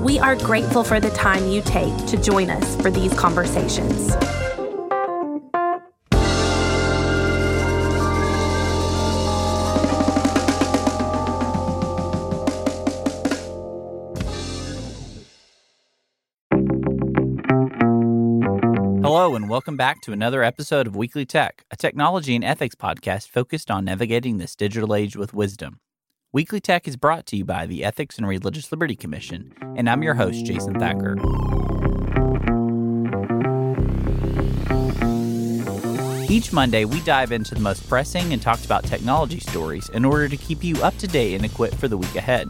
We are grateful for the time you take to join us for these conversations. Hello, and welcome back to another episode of Weekly Tech, a technology and ethics podcast focused on navigating this digital age with wisdom. Weekly Tech is brought to you by the Ethics and Religious Liberty Commission, and I'm your host, Jason Thacker. Each Monday, we dive into the most pressing and talked about technology stories in order to keep you up to date and equipped for the week ahead.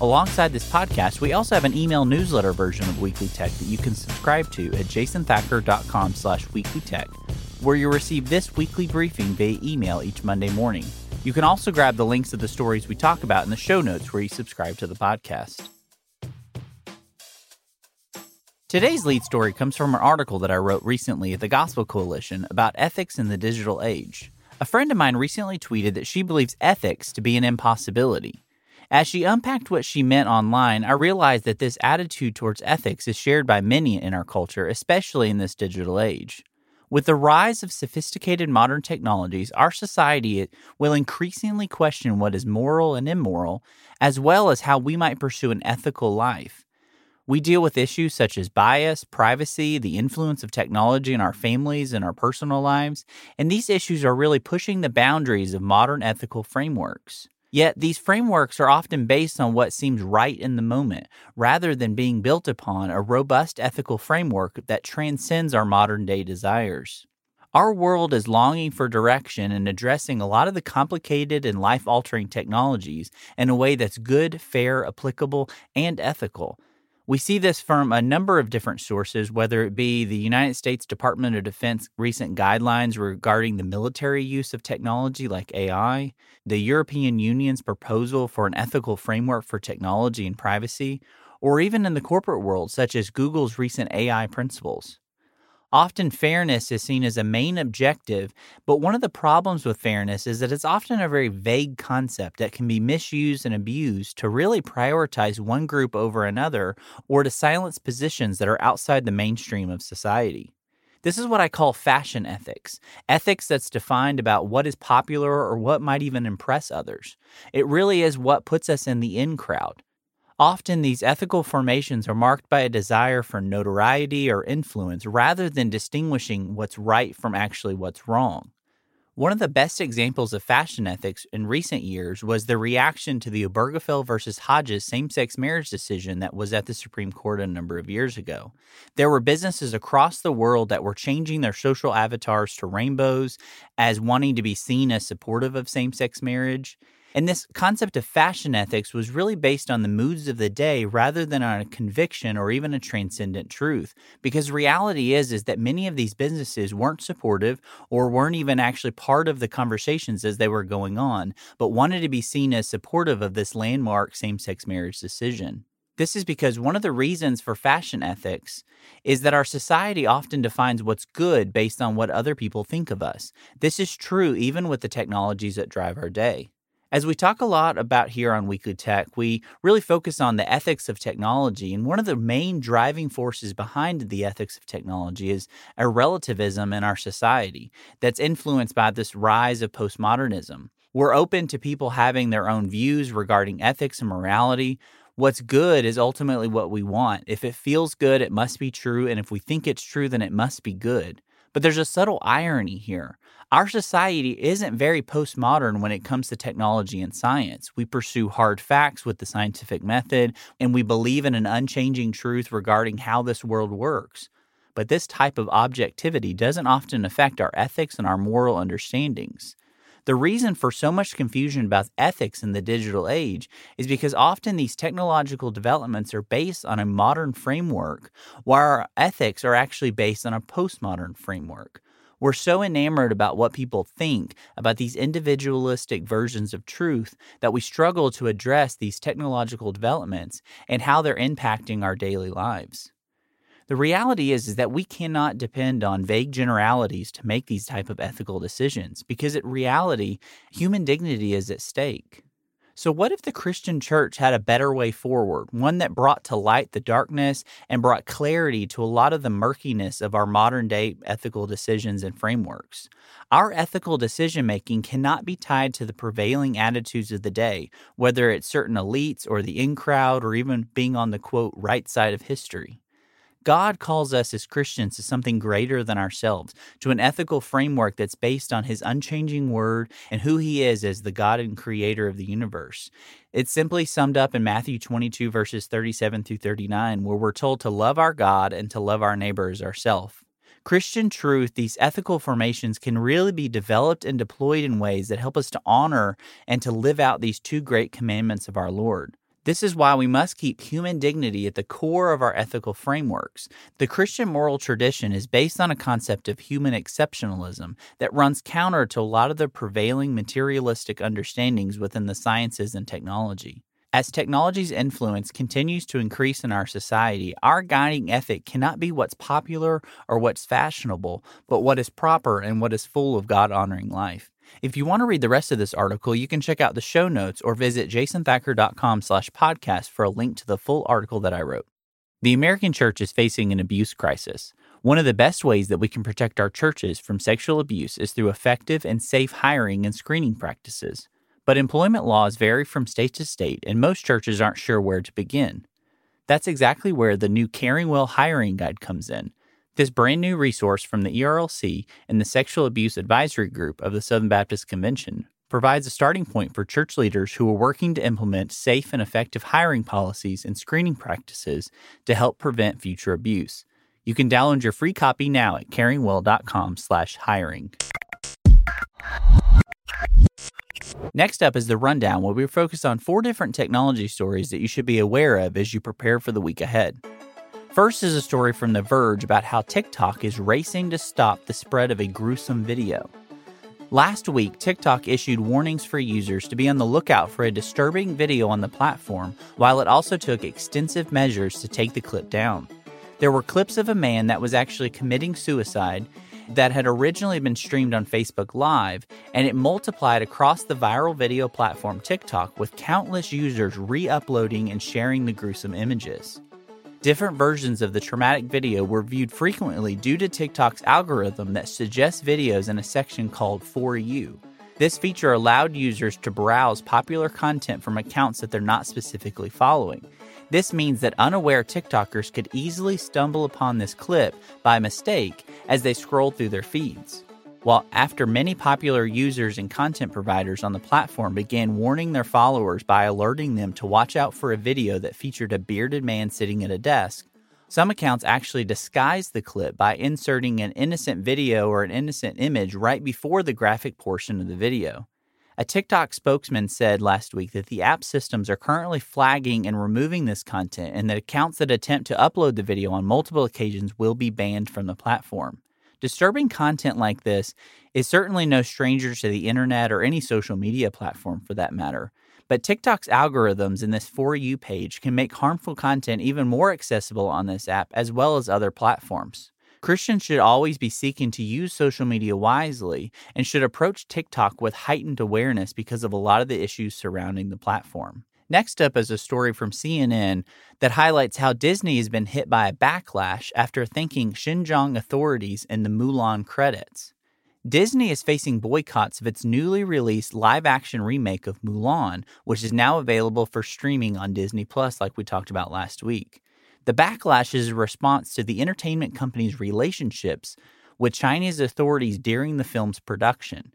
Alongside this podcast, we also have an email newsletter version of Weekly Tech that you can subscribe to at jasonthacker.com slash weeklytech, where you'll receive this weekly briefing via email each Monday morning. You can also grab the links of the stories we talk about in the show notes where you subscribe to the podcast. Today's lead story comes from an article that I wrote recently at the Gospel Coalition about ethics in the digital age. A friend of mine recently tweeted that she believes ethics to be an impossibility. As she unpacked what she meant online, I realized that this attitude towards ethics is shared by many in our culture, especially in this digital age. With the rise of sophisticated modern technologies, our society will increasingly question what is moral and immoral, as well as how we might pursue an ethical life. We deal with issues such as bias, privacy, the influence of technology in our families and our personal lives, and these issues are really pushing the boundaries of modern ethical frameworks. Yet these frameworks are often based on what seems right in the moment, rather than being built upon a robust ethical framework that transcends our modern day desires. Our world is longing for direction and addressing a lot of the complicated and life altering technologies in a way that's good, fair, applicable, and ethical, we see this from a number of different sources, whether it be the United States Department of Defense recent guidelines regarding the military use of technology like AI, the European Union's proposal for an ethical framework for technology and privacy, or even in the corporate world, such as Google's recent AI principles. Often, fairness is seen as a main objective, but one of the problems with fairness is that it's often a very vague concept that can be misused and abused to really prioritize one group over another or to silence positions that are outside the mainstream of society. This is what I call fashion ethics ethics that's defined about what is popular or what might even impress others. It really is what puts us in the in crowd. Often, these ethical formations are marked by a desire for notoriety or influence rather than distinguishing what's right from actually what's wrong. One of the best examples of fashion ethics in recent years was the reaction to the Obergefell versus Hodges same sex marriage decision that was at the Supreme Court a number of years ago. There were businesses across the world that were changing their social avatars to rainbows as wanting to be seen as supportive of same sex marriage. And this concept of fashion ethics was really based on the moods of the day rather than on a conviction or even a transcendent truth. Because reality is is that many of these businesses weren't supportive or weren't even actually part of the conversations as they were going on, but wanted to be seen as supportive of this landmark same-sex marriage decision. This is because one of the reasons for fashion ethics is that our society often defines what's good based on what other people think of us. This is true even with the technologies that drive our day. As we talk a lot about here on Weekly Tech, we really focus on the ethics of technology. And one of the main driving forces behind the ethics of technology is a relativism in our society that's influenced by this rise of postmodernism. We're open to people having their own views regarding ethics and morality. What's good is ultimately what we want. If it feels good, it must be true. And if we think it's true, then it must be good. But there's a subtle irony here. Our society isn't very postmodern when it comes to technology and science. We pursue hard facts with the scientific method, and we believe in an unchanging truth regarding how this world works. But this type of objectivity doesn't often affect our ethics and our moral understandings. The reason for so much confusion about ethics in the digital age is because often these technological developments are based on a modern framework, while our ethics are actually based on a postmodern framework. We're so enamored about what people think about these individualistic versions of truth that we struggle to address these technological developments and how they're impacting our daily lives. The reality is, is that we cannot depend on vague generalities to make these type of ethical decisions because in reality, human dignity is at stake. So, what if the Christian church had a better way forward, one that brought to light the darkness and brought clarity to a lot of the murkiness of our modern day ethical decisions and frameworks? Our ethical decision making cannot be tied to the prevailing attitudes of the day, whether it's certain elites or the in crowd or even being on the quote right side of history. God calls us as Christians to something greater than ourselves, to an ethical framework that's based on His unchanging word and who He is as the God and creator of the universe. It's simply summed up in Matthew 22, verses 37 through 39, where we're told to love our God and to love our neighbor as ourselves. Christian truth, these ethical formations can really be developed and deployed in ways that help us to honor and to live out these two great commandments of our Lord. This is why we must keep human dignity at the core of our ethical frameworks. The Christian moral tradition is based on a concept of human exceptionalism that runs counter to a lot of the prevailing materialistic understandings within the sciences and technology. As technology's influence continues to increase in our society, our guiding ethic cannot be what's popular or what's fashionable, but what is proper and what is full of God honoring life. If you want to read the rest of this article, you can check out the show notes or visit jasonthacker.com slash podcast for a link to the full article that I wrote. The American church is facing an abuse crisis. One of the best ways that we can protect our churches from sexual abuse is through effective and safe hiring and screening practices. But employment laws vary from state to state, and most churches aren't sure where to begin. That's exactly where the new Caring Well Hiring Guide comes in. This brand new resource from the ERLC and the Sexual Abuse Advisory Group of the Southern Baptist Convention provides a starting point for church leaders who are working to implement safe and effective hiring policies and screening practices to help prevent future abuse. You can download your free copy now at caringwell.com/hiring. Next up is the rundown where we focus on four different technology stories that you should be aware of as you prepare for the week ahead. First is a story from The Verge about how TikTok is racing to stop the spread of a gruesome video. Last week, TikTok issued warnings for users to be on the lookout for a disturbing video on the platform, while it also took extensive measures to take the clip down. There were clips of a man that was actually committing suicide that had originally been streamed on Facebook Live, and it multiplied across the viral video platform TikTok with countless users re uploading and sharing the gruesome images. Different versions of the traumatic video were viewed frequently due to TikTok's algorithm that suggests videos in a section called For You. This feature allowed users to browse popular content from accounts that they're not specifically following. This means that unaware TikTokers could easily stumble upon this clip by mistake as they scroll through their feeds. While after many popular users and content providers on the platform began warning their followers by alerting them to watch out for a video that featured a bearded man sitting at a desk, some accounts actually disguised the clip by inserting an innocent video or an innocent image right before the graphic portion of the video. A TikTok spokesman said last week that the app systems are currently flagging and removing this content, and that accounts that attempt to upload the video on multiple occasions will be banned from the platform. Disturbing content like this is certainly no stranger to the internet or any social media platform for that matter. But TikTok's algorithms in this For You page can make harmful content even more accessible on this app as well as other platforms. Christians should always be seeking to use social media wisely and should approach TikTok with heightened awareness because of a lot of the issues surrounding the platform. Next up is a story from CNN that highlights how Disney has been hit by a backlash after thanking Xinjiang authorities in the Mulan credits. Disney is facing boycotts of its newly released live action remake of Mulan, which is now available for streaming on Disney Plus, like we talked about last week. The backlash is a response to the entertainment company's relationships with Chinese authorities during the film's production.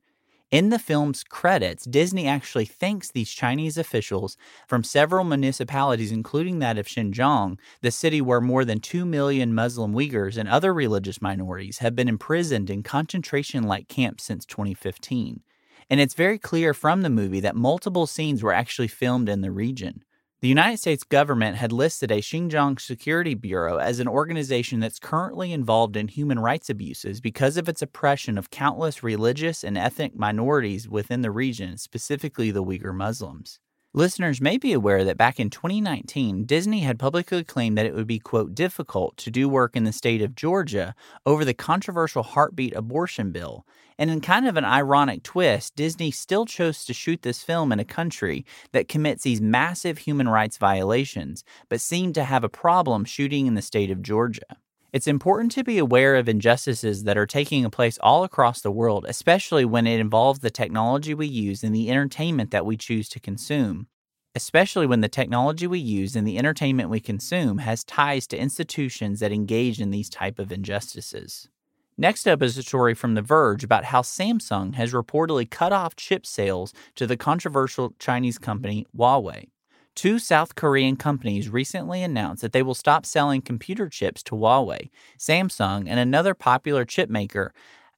In the film's credits, Disney actually thanks these Chinese officials from several municipalities, including that of Xinjiang, the city where more than 2 million Muslim Uyghurs and other religious minorities have been imprisoned in concentration like camps since 2015. and it's very clear from the movie that multiple scenes were actually filmed in the region. The United States government had listed a Xinjiang Security Bureau as an organization that's currently involved in human rights abuses because of its oppression of countless religious and ethnic minorities within the region, specifically the Uyghur Muslims. Listeners may be aware that back in 2019, Disney had publicly claimed that it would be, quote, difficult to do work in the state of Georgia over the controversial heartbeat abortion bill. And in kind of an ironic twist, Disney still chose to shoot this film in a country that commits these massive human rights violations, but seemed to have a problem shooting in the state of Georgia. It's important to be aware of injustices that are taking place all across the world, especially when it involves the technology we use and the entertainment that we choose to consume. Especially when the technology we use and the entertainment we consume has ties to institutions that engage in these type of injustices. Next up is a story from The Verge about how Samsung has reportedly cut off chip sales to the controversial Chinese company Huawei. Two South Korean companies recently announced that they will stop selling computer chips to Huawei. Samsung and another popular chip maker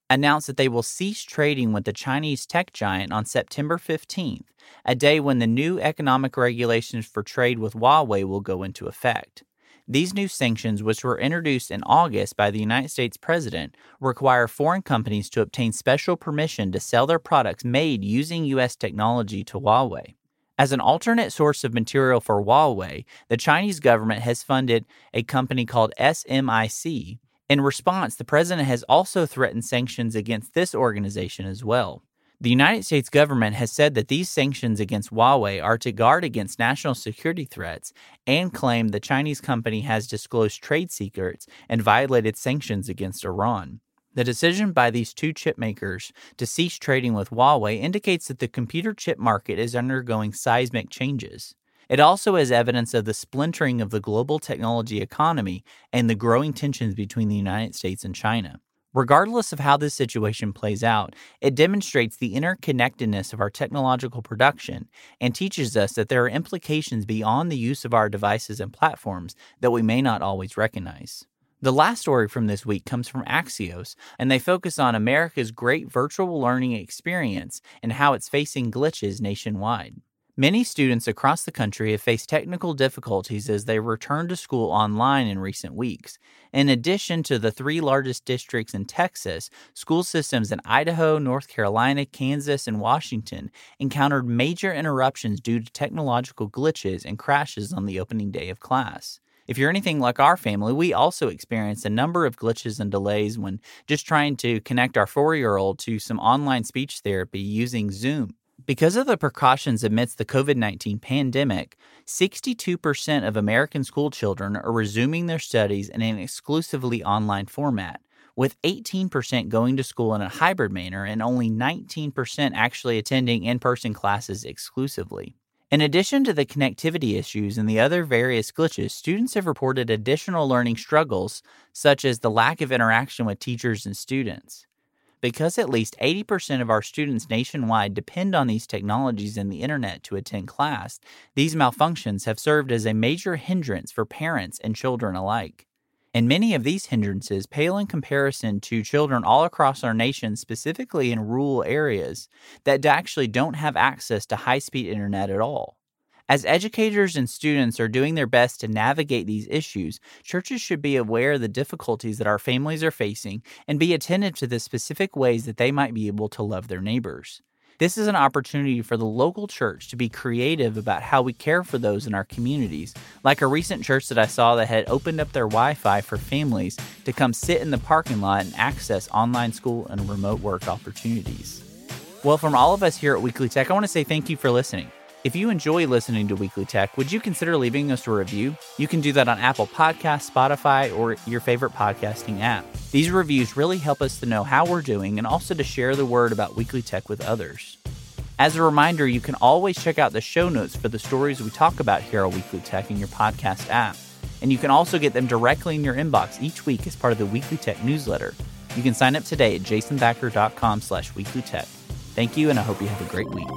announced that they will cease trading with the Chinese tech giant on September 15th, a day when the new economic regulations for trade with Huawei will go into effect. These new sanctions, which were introduced in August by the United States President, require foreign companies to obtain special permission to sell their products made using U.S. technology to Huawei. As an alternate source of material for Huawei, the Chinese government has funded a company called SMIC. In response, the president has also threatened sanctions against this organization as well. The United States government has said that these sanctions against Huawei are to guard against national security threats and claim the Chinese company has disclosed trade secrets and violated sanctions against Iran. The decision by these two chip makers to cease trading with Huawei indicates that the computer chip market is undergoing seismic changes. It also is evidence of the splintering of the global technology economy and the growing tensions between the United States and China. Regardless of how this situation plays out, it demonstrates the interconnectedness of our technological production and teaches us that there are implications beyond the use of our devices and platforms that we may not always recognize. The last story from this week comes from Axios, and they focus on America's great virtual learning experience and how it's facing glitches nationwide. Many students across the country have faced technical difficulties as they return to school online in recent weeks. In addition to the three largest districts in Texas, school systems in Idaho, North Carolina, Kansas, and Washington encountered major interruptions due to technological glitches and crashes on the opening day of class. If you're anything like our family, we also experienced a number of glitches and delays when just trying to connect our four year old to some online speech therapy using Zoom. Because of the precautions amidst the COVID 19 pandemic, 62% of American school children are resuming their studies in an exclusively online format, with 18% going to school in a hybrid manner and only 19% actually attending in person classes exclusively. In addition to the connectivity issues and the other various glitches, students have reported additional learning struggles, such as the lack of interaction with teachers and students. Because at least 80% of our students nationwide depend on these technologies and the internet to attend class, these malfunctions have served as a major hindrance for parents and children alike. And many of these hindrances pale in comparison to children all across our nation, specifically in rural areas, that actually don't have access to high speed internet at all. As educators and students are doing their best to navigate these issues, churches should be aware of the difficulties that our families are facing and be attentive to the specific ways that they might be able to love their neighbors. This is an opportunity for the local church to be creative about how we care for those in our communities, like a recent church that I saw that had opened up their Wi Fi for families to come sit in the parking lot and access online school and remote work opportunities. Well, from all of us here at Weekly Tech, I want to say thank you for listening. If you enjoy listening to Weekly Tech, would you consider leaving us a review? You can do that on Apple Podcasts, Spotify, or your favorite podcasting app. These reviews really help us to know how we're doing and also to share the word about Weekly Tech with others. As a reminder, you can always check out the show notes for the stories we talk about here on Weekly Tech in your podcast app. And you can also get them directly in your inbox each week as part of the Weekly Tech newsletter. You can sign up today at jasonthacker.com slash weeklytech. Thank you, and I hope you have a great week.